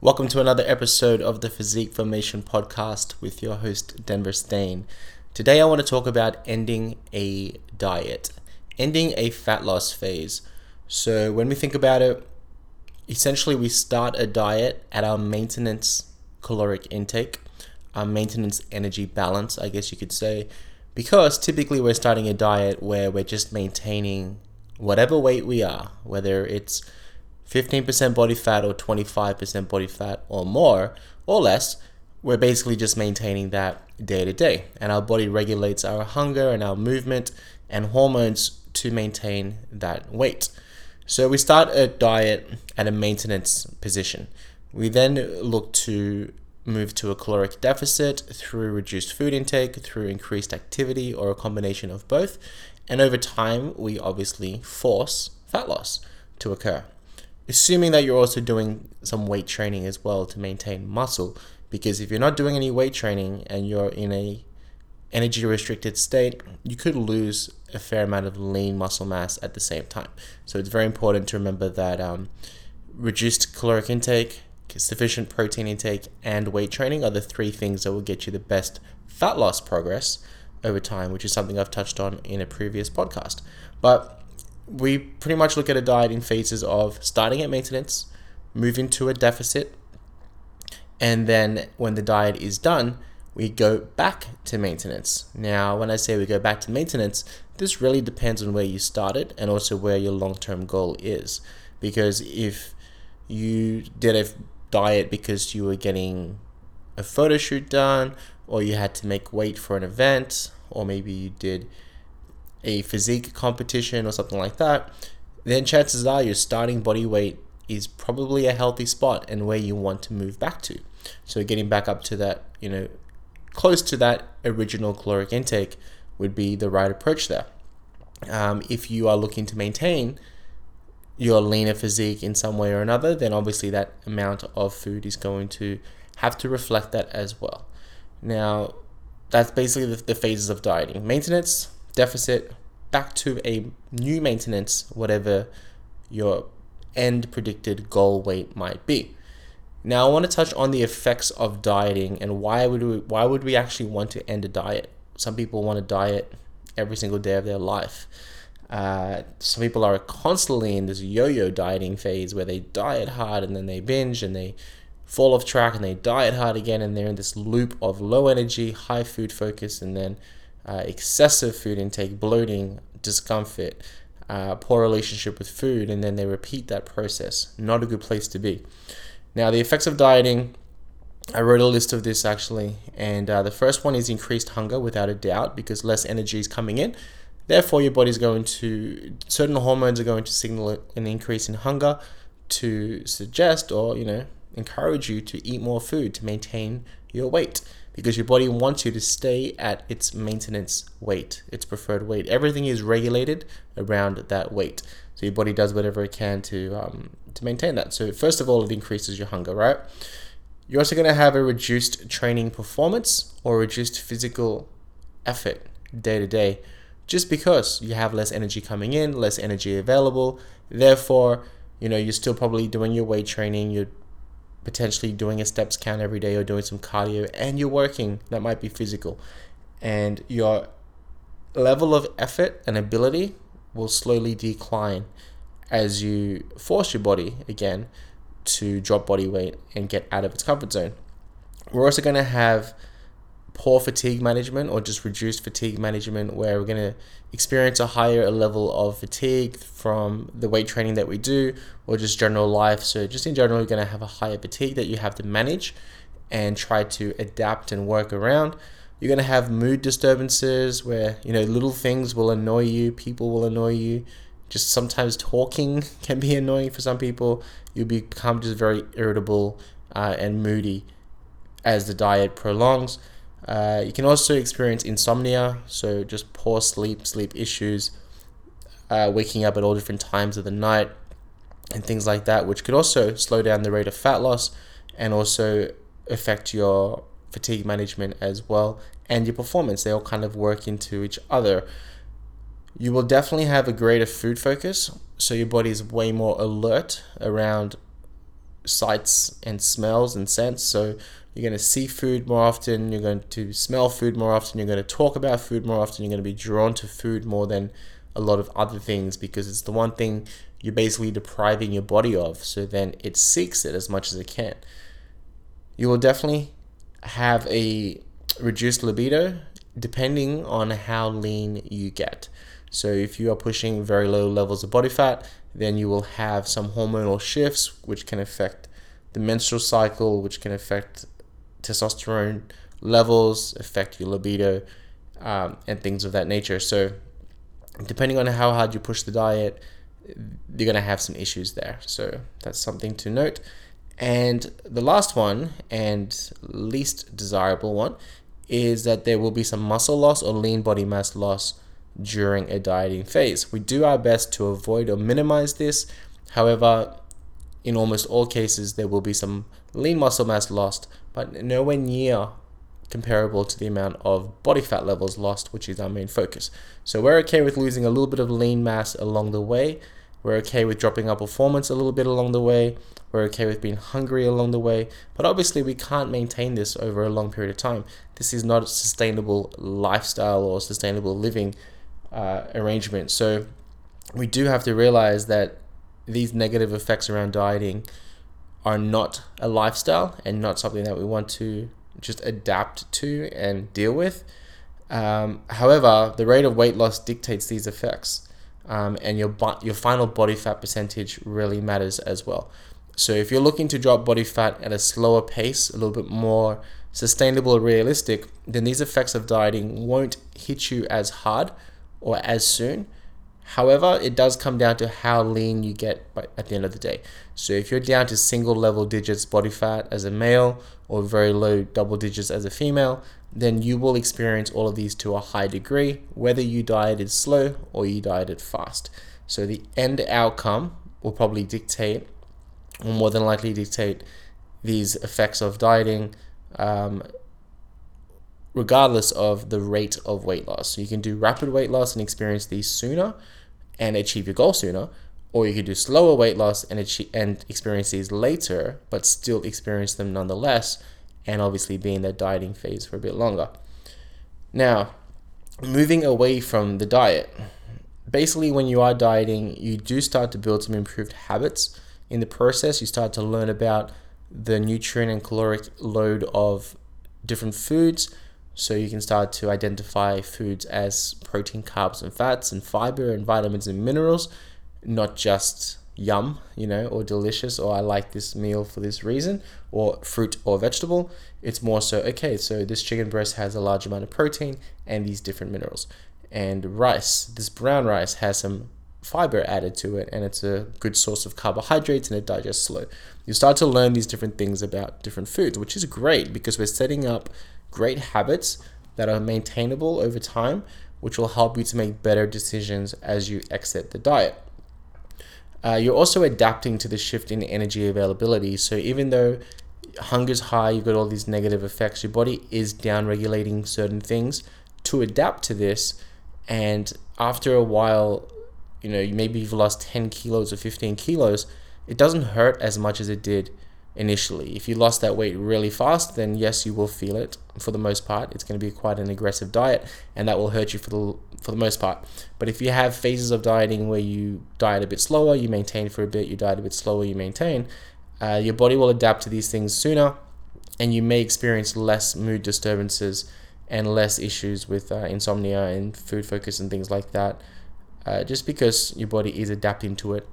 Welcome to another episode of the Physique Formation podcast with your host, Denver Steyn. Today, I want to talk about ending a diet, ending a fat loss phase. So, when we think about it, essentially, we start a diet at our maintenance caloric intake, our maintenance energy balance, I guess you could say, because typically we're starting a diet where we're just maintaining whatever weight we are, whether it's 15% body fat or 25% body fat or more or less, we're basically just maintaining that day to day. And our body regulates our hunger and our movement and hormones to maintain that weight. So we start a diet at a maintenance position. We then look to move to a caloric deficit through reduced food intake, through increased activity, or a combination of both. And over time, we obviously force fat loss to occur assuming that you're also doing some weight training as well to maintain muscle because if you're not doing any weight training and you're in a energy restricted state you could lose a fair amount of lean muscle mass at the same time. So it's very important to remember that um, reduced caloric intake sufficient protein intake and weight training are the three things that will get you the best fat loss progress over time which is something i've touched on in a previous podcast. But we pretty much look at a diet in phases of starting at maintenance, moving to a deficit, and then when the diet is done, we go back to maintenance. Now, when I say we go back to maintenance, this really depends on where you started and also where your long term goal is. Because if you did a diet because you were getting a photo shoot done, or you had to make weight for an event, or maybe you did a physique competition or something like that, then chances are your starting body weight is probably a healthy spot and where you want to move back to. So getting back up to that, you know, close to that original caloric intake would be the right approach there. Um, if you are looking to maintain your leaner physique in some way or another, then obviously that amount of food is going to have to reflect that as well. Now, that's basically the, the phases of dieting maintenance, deficit back to a new maintenance, whatever your end predicted goal weight might be. Now, I want to touch on the effects of dieting and why would we, why would we actually want to end a diet? Some people want to diet every single day of their life. Uh, some people are constantly in this yo-yo dieting phase where they diet hard and then they binge and they fall off track and they diet hard again and they're in this loop of low energy, high food focus, and then uh, excessive food intake, bloating, discomfort, uh, poor relationship with food, and then they repeat that process. Not a good place to be. Now, the effects of dieting, I wrote a list of this actually, and uh, the first one is increased hunger without a doubt because less energy is coming in. Therefore, your body's going to, certain hormones are going to signal an increase in hunger to suggest or, you know, encourage you to eat more food to maintain your weight because your body wants you to stay at its maintenance weight, its preferred weight. Everything is regulated around that weight. So your body does whatever it can to um, to maintain that. So first of all, it increases your hunger, right? You're also going to have a reduced training performance or reduced physical effort day to day, just because you have less energy coming in, less energy available. Therefore, you know you're still probably doing your weight training. You're potentially doing a steps count every day or doing some cardio and you're working that might be physical and your level of effort and ability will slowly decline as you force your body again to drop body weight and get out of its comfort zone. We're also going to have poor fatigue management or just reduced fatigue management where we're going to experience a higher level of fatigue from the weight training that we do or just general life. So just in general you're going to have a higher fatigue that you have to manage and try to adapt and work around. You're going to have mood disturbances where you know little things will annoy you people will annoy you. Just sometimes talking can be annoying for some people. You become just very irritable uh, and moody as the diet prolongs uh, you can also experience insomnia, so just poor sleep, sleep issues, uh, waking up at all different times of the night, and things like that, which could also slow down the rate of fat loss and also affect your fatigue management as well and your performance. They all kind of work into each other. You will definitely have a greater food focus, so your body is way more alert around sights and smells and scents. So you're going to see food more often, you're going to smell food more often, you're going to talk about food more often, you're going to be drawn to food more than a lot of other things because it's the one thing you're basically depriving your body of. So then it seeks it as much as it can. You will definitely have a reduced libido depending on how lean you get. So if you are pushing very low levels of body fat, then you will have some hormonal shifts which can affect the menstrual cycle, which can affect testosterone levels, affect your libido, um, and things of that nature. So depending on how hard you push the diet, you're going to have some issues there. So that's something to note. And the last one, and least desirable one, is that there will be some muscle loss or lean body mass loss during a dieting phase. We do our best to avoid or minimize this. However, in almost all cases, there will be some lean muscle mass lost, but nowhere near comparable to the amount of body fat levels lost, which is our main focus. So we're okay with losing a little bit of lean mass along the way. We're okay with dropping our performance a little bit along the way. We're okay with being hungry along the way. But obviously, we can't maintain this over a long period of time. This is not a sustainable lifestyle or sustainable living uh, arrangement. So we do have to realize that these negative effects around dieting are not a lifestyle and not something that we want to just adapt to and deal with. Um, however, the rate of weight loss dictates these effects, um, and your your final body fat percentage really matters as well. So if you're looking to drop body fat at a slower pace, a little bit more sustainable realistic, then these effects of dieting won't hit you as hard or as soon. However, it does come down to how lean you get by, at the end of the day. So if you're down to single level digits body fat as a male or very low double digits as a female, then you will experience all of these to a high degree, whether you dieted slow or you dieted fast. So the end outcome will probably dictate, or more than likely dictate, these effects of dieting, um, regardless of the rate of weight loss. So you can do rapid weight loss and experience these sooner and achieve your goal sooner, or you could do slower weight loss and achieve, and experience these later, but still experience them nonetheless, and obviously be in that dieting phase for a bit longer. Now, moving away from the diet, basically, when you are dieting, you do start to build some improved habits. In the process, you start to learn about the nutrient and caloric load of different foods. So you can start to identify foods as protein, carbs, and fats, and fiber, and vitamins and minerals not just yum, you know, or delicious, or I like this meal for this reason, or fruit or vegetable. It's more so, okay, so this chicken breast has a large amount of protein and these different minerals. And rice, this brown rice has some fiber added to it and it's a good source of carbohydrates and it digests slow. You start to learn these different things about different foods, which is great because we're setting up great habits that are maintainable over time, which will help you to make better decisions as you exit the diet. Uh, you're also adapting to the shift in energy availability. So even though hunger's high, you've got all these negative effects, your body is down regulating certain things to adapt to this. And after a while, you know, maybe you've lost 10 kilos or 15 kilos, it doesn't hurt as much as it did initially. If you lost that weight really fast, then yes, you will feel it. For the most part, it's going to be quite an aggressive diet, and that will hurt you for the for the most part. But if you have phases of dieting where you diet a bit slower, you maintain for a bit, you diet a bit slower, you maintain, uh, your body will adapt to these things sooner, and you may experience less mood disturbances and less issues with uh, insomnia and food focus and things like that. Uh, just because your body is adapting to it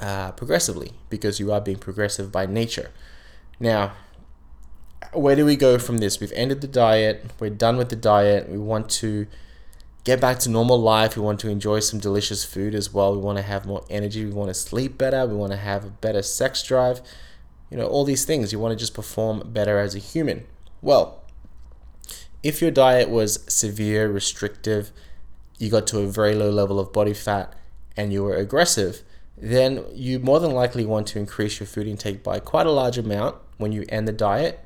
uh, progressively because you are being progressive by nature. Now, where do we go from this? We've ended the diet, we're done with the diet, we want to get back to normal life, we want to enjoy some delicious food as well, we want to have more energy, we want to sleep better, we want to have a better sex drive, you know, all these things. You want to just perform better as a human. Well, if your diet was severe, restrictive, you got to a very low level of body fat, and you were aggressive, then you more than likely want to increase your food intake by quite a large amount when you end the diet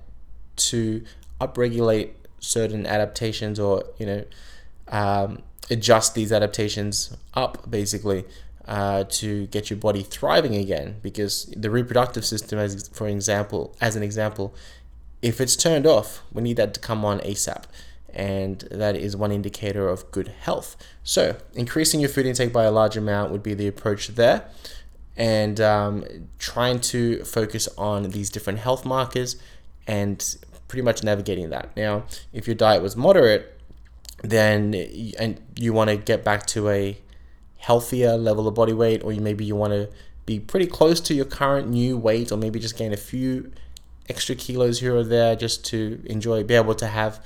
to upregulate certain adaptations or you know um, adjust these adaptations up basically uh, to get your body thriving again. Because the reproductive system as for example as an example if it's turned off we need that to come on asap and that is one indicator of good health. So increasing your food intake by a large amount would be the approach there. And um, trying to focus on these different health markers and pretty much navigating that. Now if your diet was moderate then and you want to get back to a healthier level of body weight, or you maybe you want to be pretty close to your current new weight, or maybe just gain a few extra kilos here or there just to enjoy, be able to have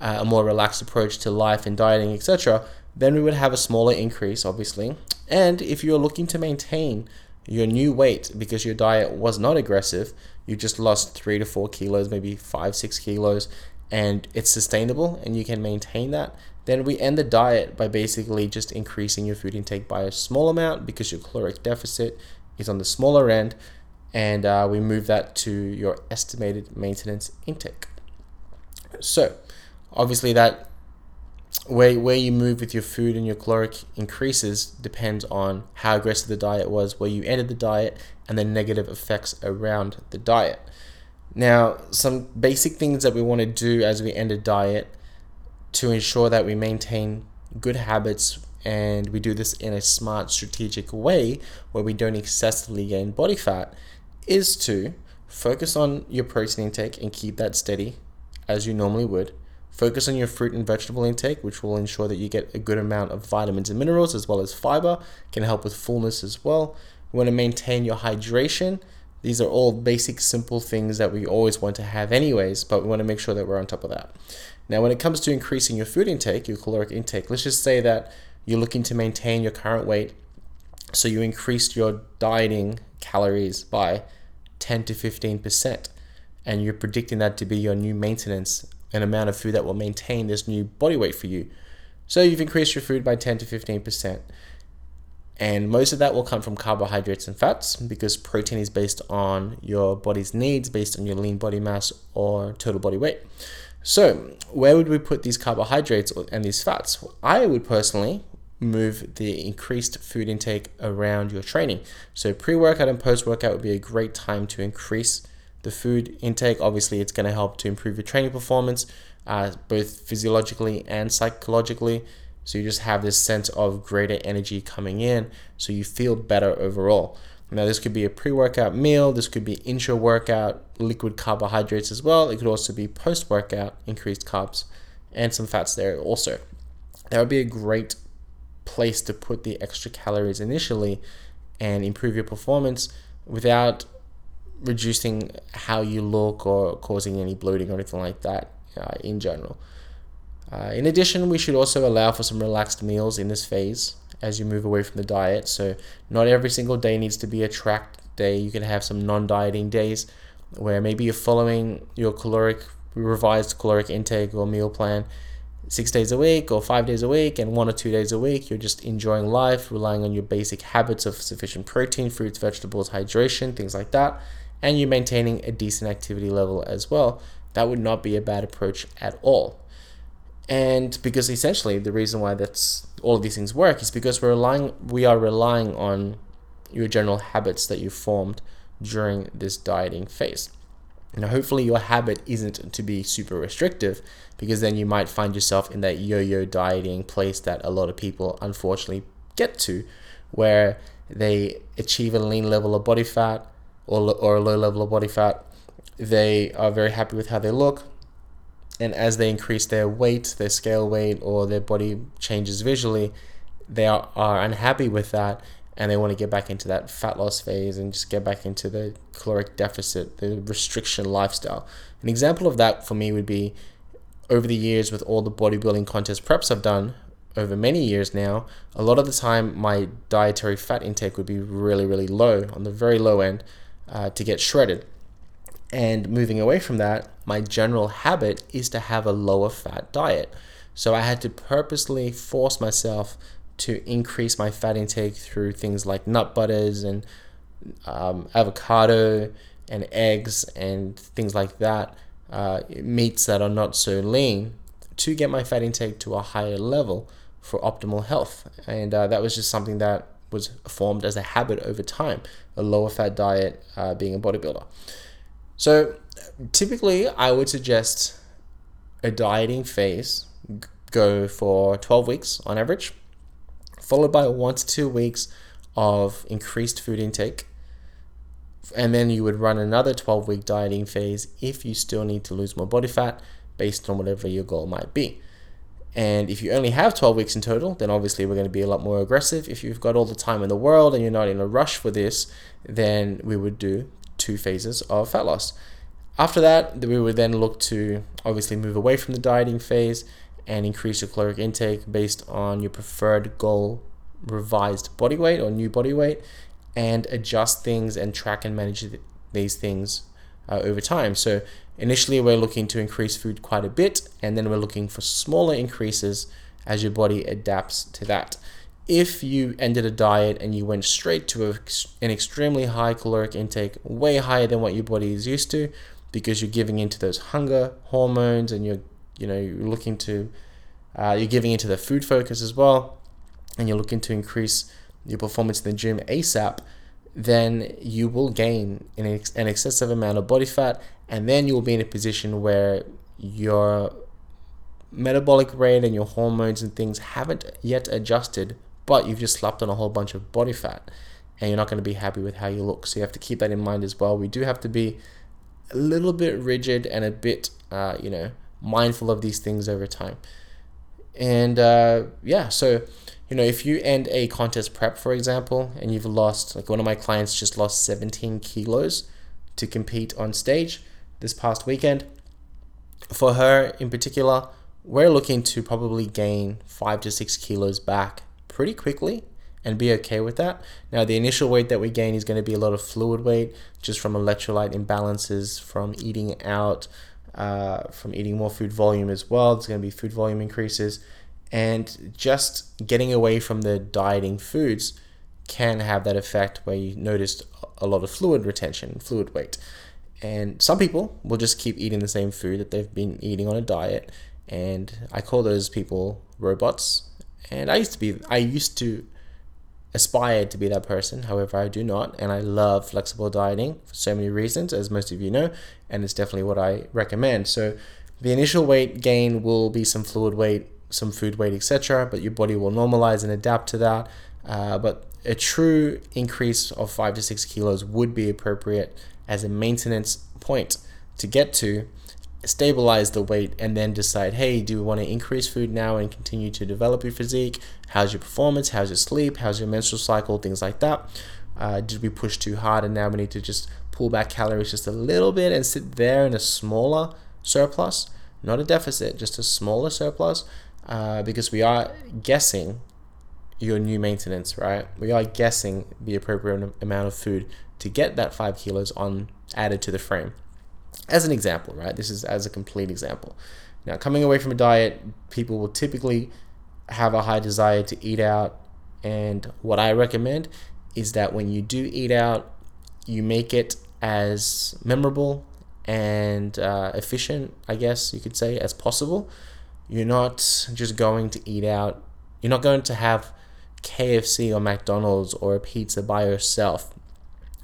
uh, a more relaxed approach to life and dieting, etc., then we would have a smaller increase, obviously. And if you're looking to maintain your new weight because your diet was not aggressive, you just lost three to four kilos, maybe five, six kilos, and it's sustainable and you can maintain that, then we end the diet by basically just increasing your food intake by a small amount because your caloric deficit is on the smaller end, and uh, we move that to your estimated maintenance intake. So, obviously, that where where you move with your food and your caloric increases depends on how aggressive the diet was, where you ended the diet, and the negative effects around the diet. Now, some basic things that we want to do as we end a diet to ensure that we maintain good habits and we do this in a smart, strategic way where we don't excessively gain body fat is to focus on your protein intake and keep that steady as you normally would. Focus on your fruit and vegetable intake, which will ensure that you get a good amount of vitamins and minerals as well as fiber, can help with fullness as well. You want to maintain your hydration these are all basic, simple things that we always want to have, anyways, but we want to make sure that we're on top of that. Now, when it comes to increasing your food intake, your caloric intake, let's just say that you're looking to maintain your current weight, so you increased your dieting calories by 10 to 15%, and you're predicting that to be your new maintenance, an amount of food that will maintain this new body weight for you. So you've increased your food by 10 to 15%. And most of that will come from carbohydrates and fats because protein is based on your body's needs, based on your lean body mass or total body weight. So, where would we put these carbohydrates and these fats? I would personally move the increased food intake around your training. So, pre workout and post workout would be a great time to increase the food intake. Obviously, it's going to help to improve your training performance, uh, both physiologically and psychologically. So you just have this sense of greater energy coming in, so you feel better overall. Now, this could be a pre workout meal, this could be intra workout liquid carbohydrates as well. It could also be post workout increased carbs and some fats there also. That would be a great place to put the extra calories initially and improve your performance without reducing how you look or causing any bloating or anything like that uh, in general. Uh, in addition, we should also allow for some relaxed meals in this phase as you move away from the diet. So, not every single day needs to be a tracked day. You can have some non dieting days where maybe you're following your caloric, revised caloric intake or meal plan six days a week or five days a week, and one or two days a week. You're just enjoying life, relying on your basic habits of sufficient protein, fruits, vegetables, hydration, things like that, and you're maintaining a decent activity level as well. That would not be a bad approach at all. And because essentially the reason why that's all of these things work is because we're relying we are relying on your general habits that you formed during this dieting phase. Now, hopefully, your habit isn't to be super restrictive because then you might find yourself in that yo yo dieting place that a lot of people unfortunately get to, where they achieve a lean level of body fat or, or a low level of body fat. They are very happy with how they look, and as they increase their weight, their scale weight, or their body changes visually, they are, are unhappy with that and they want to get back into that fat loss phase and just get back into the caloric deficit, the restriction lifestyle. An example of that for me would be over the years with all the bodybuilding contest preps I've done over many years now, a lot of the time my dietary fat intake would be really, really low on the very low end uh, to get shredded. And moving away from that, my general habit is to have a lower fat diet. So I had to purposely force myself to increase my fat intake through things like nut butters and um, avocado and eggs and things like that, uh, meats that are not so lean, to get my fat intake to a higher level for optimal health. And uh, that was just something that was formed as a habit over time, a lower fat diet uh, being a bodybuilder. So typically, I would suggest a dieting phase go for 12 weeks on average, followed by one to two weeks of increased food intake. And then you would run another 12 week dieting phase if you still need to lose more body fat based on whatever your goal might be. And if you only have 12 weeks in total, then obviously we're going to be a lot more aggressive. If you've got all the time in the world and you're not in a rush for this, then we would do two phases of fat loss. After that, we would then look to obviously move away from the dieting phase and increase your caloric intake based on your preferred goal revised body weight or new body weight and adjust things and track and manage these things uh, over time. So initially we're looking to increase food quite a bit and then we're looking for smaller increases as your body adapts to that. If you ended a diet and you went straight to an extremely high caloric intake, way higher than what your body is used to, because you're giving into those hunger hormones and you're you know you're looking to uh, you're giving into the food focus as well and you're looking to increase your performance in the gym asap then you will gain an, ex- an excessive amount of body fat and then you'll be in a position where your metabolic rate and your hormones and things haven't yet adjusted but you've just slapped on a whole bunch of body fat and you're not going to be happy with how you look so you have to keep that in mind as well we do have to be a little bit rigid and a bit, uh, you know, mindful of these things over time. And uh, yeah, so you know, if you end a contest prep, for example, and you've lost, like one of my clients just lost 17 kilos to compete on stage this past weekend. For her in particular, we're looking to probably gain five to six kilos back pretty quickly and be okay with that. Now, the initial weight that we gain is going to be a lot of fluid weight just from electrolyte imbalances, from eating out, uh, from eating more food volume as well. It's going to be food volume increases. And just getting away from the dieting foods can have that effect where you notice a lot of fluid retention, fluid weight. And some people will just keep eating the same food that they've been eating on a diet. And I call those people robots. And I used to be, I used to aspired to be that person. However, I do not, and I love flexible dieting for so many reasons, as most of you know, and it's definitely what I recommend. So, the initial weight gain will be some fluid weight, some food weight, etc., but your body will normalize and adapt to that. Uh, but a true increase of five to six kilos would be appropriate as a maintenance point to get to stabilize the weight and then decide hey do we want to increase food now and continue to develop your physique? How's your performance? How's your sleep? How's your menstrual cycle? Things like that. Uh, did we push too hard and now we need to just pull back calories just a little bit and sit there in a smaller surplus? Not a deficit just a smaller surplus uh, because we are guessing your new maintenance right we are guessing the appropriate amount of food to get that five kilos on added to the frame as an example, right? This is as a complete example. Now, coming away from a diet, people will typically have a high desire to eat out. And what I recommend is that when you do eat out, you make it as memorable and uh, efficient, I guess you could say, as possible. You're not just going to eat out, you're not going to have KFC or McDonald's or a pizza by yourself.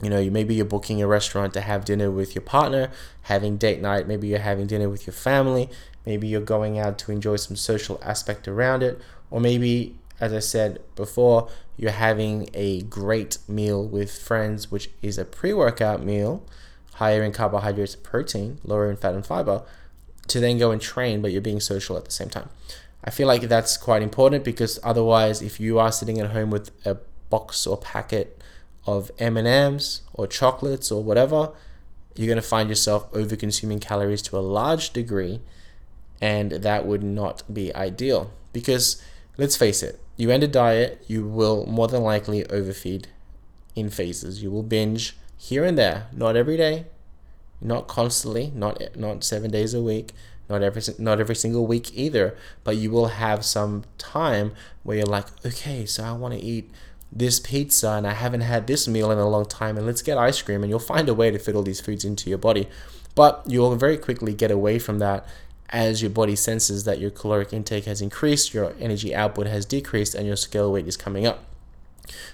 You know, maybe you're booking a restaurant to have dinner with your partner, having date night, maybe you're having dinner with your family, maybe you're going out to enjoy some social aspect around it, or maybe, as I said before, you're having a great meal with friends, which is a pre workout meal, higher in carbohydrates protein, lower in fat and fiber, to then go and train, but you're being social at the same time. I feel like that's quite important because otherwise, if you are sitting at home with a box or packet of M&Ms or chocolates or whatever, you're going to find yourself over consuming calories to a large degree and that would not be ideal because let's face it, you end a diet, you will more than likely overfeed in phases. You will binge here and there, not every day, not constantly, not not 7 days a week, not every not every single week either, but you will have some time where you're like, okay, so I want to eat this pizza and I haven't had this meal in a long time and let's get ice cream and you'll find a way to fit all these foods into your body. But you'll very quickly get away from that as your body senses that your caloric intake has increased, your energy output has decreased, and your scale weight is coming up.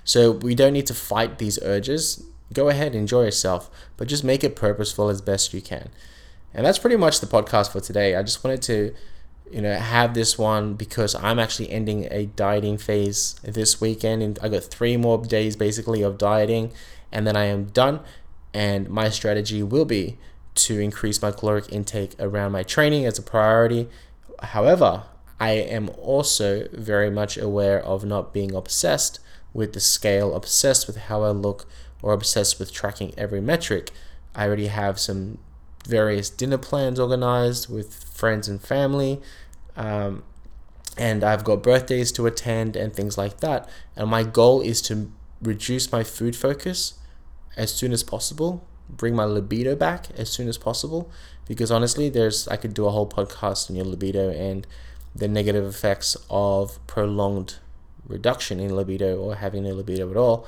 So we don't need to fight these urges. Go ahead, enjoy yourself, but just make it purposeful as best you can. And that's pretty much the podcast for today. I just wanted to, you know, have this one because I'm actually ending a dieting phase this weekend, and I got three more days basically of dieting, and then I am done. And my strategy will be to increase my caloric intake around my training as a priority. However, I am also very much aware of not being obsessed with the scale, obsessed with how I look, or obsessed with tracking every metric. I already have some various dinner plans organized with friends and family. Um, and I've got birthdays to attend and things like that. And my goal is to reduce my food focus as soon as possible, bring my libido back as soon as possible. Because honestly, there's I could do a whole podcast on your libido and the negative effects of prolonged reduction in libido or having no libido at all,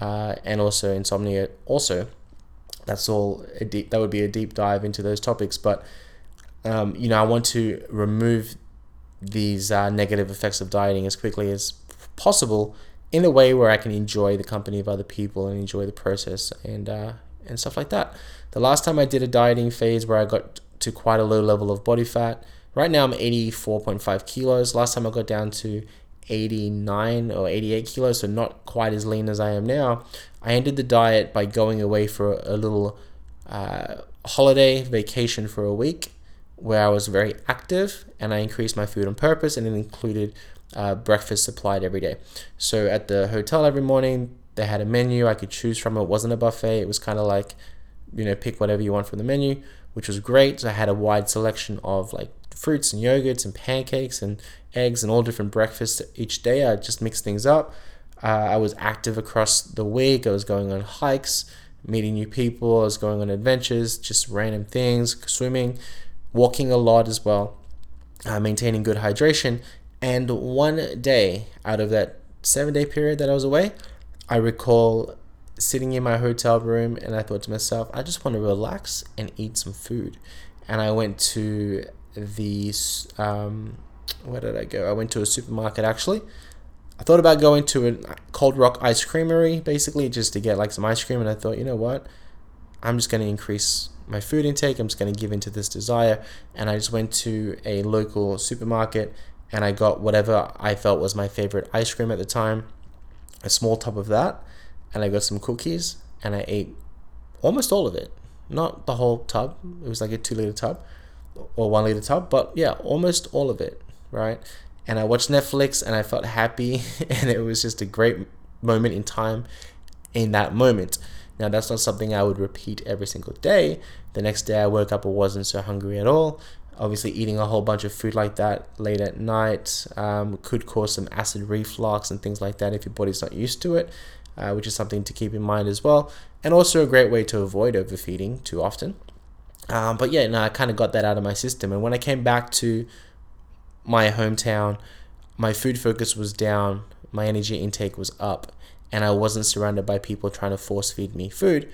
uh, and also insomnia. Also, that's all deep. That would be a deep dive into those topics. But um, you know, I want to remove these uh, negative effects of dieting as quickly as possible in a way where I can enjoy the company of other people and enjoy the process and uh, and stuff like that. The last time I did a dieting phase where I got to quite a low level of body fat. Right now I'm 84.5 kilos. Last time I got down to 89 or 88 kilos, so not quite as lean as I am now. I ended the diet by going away for a little uh, holiday vacation for a week where I was very active and I increased my food on purpose and it included uh, breakfast supplied every day. So at the hotel every morning, they had a menu I could choose from. It wasn't a buffet, it was kind of like, you know, pick whatever you want from the menu, which was great. So I had a wide selection of like fruits and yogurts and pancakes and eggs and all different breakfasts each day. I just mixed things up. Uh, I was active across the week. I was going on hikes, meeting new people. I was going on adventures, just random things, swimming, walking a lot as well, uh, maintaining good hydration. And one day out of that seven day period that I was away, I recall sitting in my hotel room and I thought to myself, I just want to relax and eat some food. And I went to the um, where did I go? I went to a supermarket actually. I thought about going to a Cold Rock ice creamery basically just to get like some ice cream, and I thought, you know what, I'm just going to increase my food intake. I'm just going to give into this desire, and I just went to a local supermarket and I got whatever I felt was my favorite ice cream at the time, a small tub of that, and I got some cookies, and I ate almost all of it, not the whole tub. It was like a two liter tub or one liter tub, but yeah, almost all of it, right? And I watched Netflix and I felt happy, and it was just a great moment in time in that moment. Now, that's not something I would repeat every single day. The next day I woke up, I wasn't so hungry at all. Obviously, eating a whole bunch of food like that late at night um, could cause some acid reflux and things like that if your body's not used to it, uh, which is something to keep in mind as well. And also a great way to avoid overfeeding too often. Um, but yeah, no, I kind of got that out of my system. And when I came back to my hometown, my food focus was down, my energy intake was up, and I wasn't surrounded by people trying to force feed me food.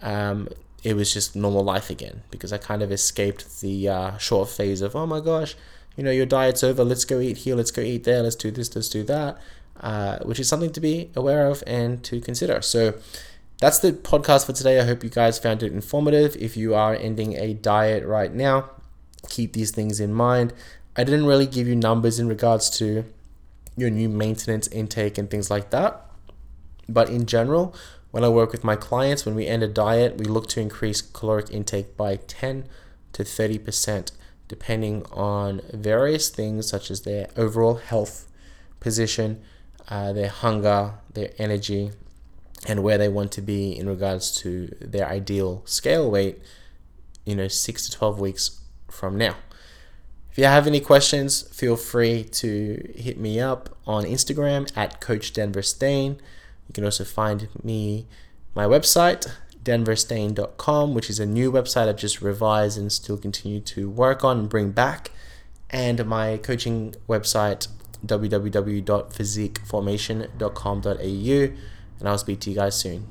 Um, it was just normal life again because I kind of escaped the uh, short phase of, oh my gosh, you know, your diet's over, let's go eat here, let's go eat there, let's do this, let's do that, uh, which is something to be aware of and to consider. So, that's the podcast for today. I hope you guys found it informative. If you are ending a diet right now, keep these things in mind. I didn't really give you numbers in regards to your new maintenance intake and things like that. But in general, when I work with my clients, when we end a diet, we look to increase caloric intake by 10 to 30%, depending on various things such as their overall health position, uh, their hunger, their energy, and where they want to be in regards to their ideal scale weight, you know, six to 12 weeks from now. If you have any questions, feel free to hit me up on Instagram at Coach Denver Steyn. You can also find me, my website, denversteyn.com, which is a new website I've just revised and still continue to work on and bring back, and my coaching website, www.physiqueformation.com.au and I'll speak to you guys soon.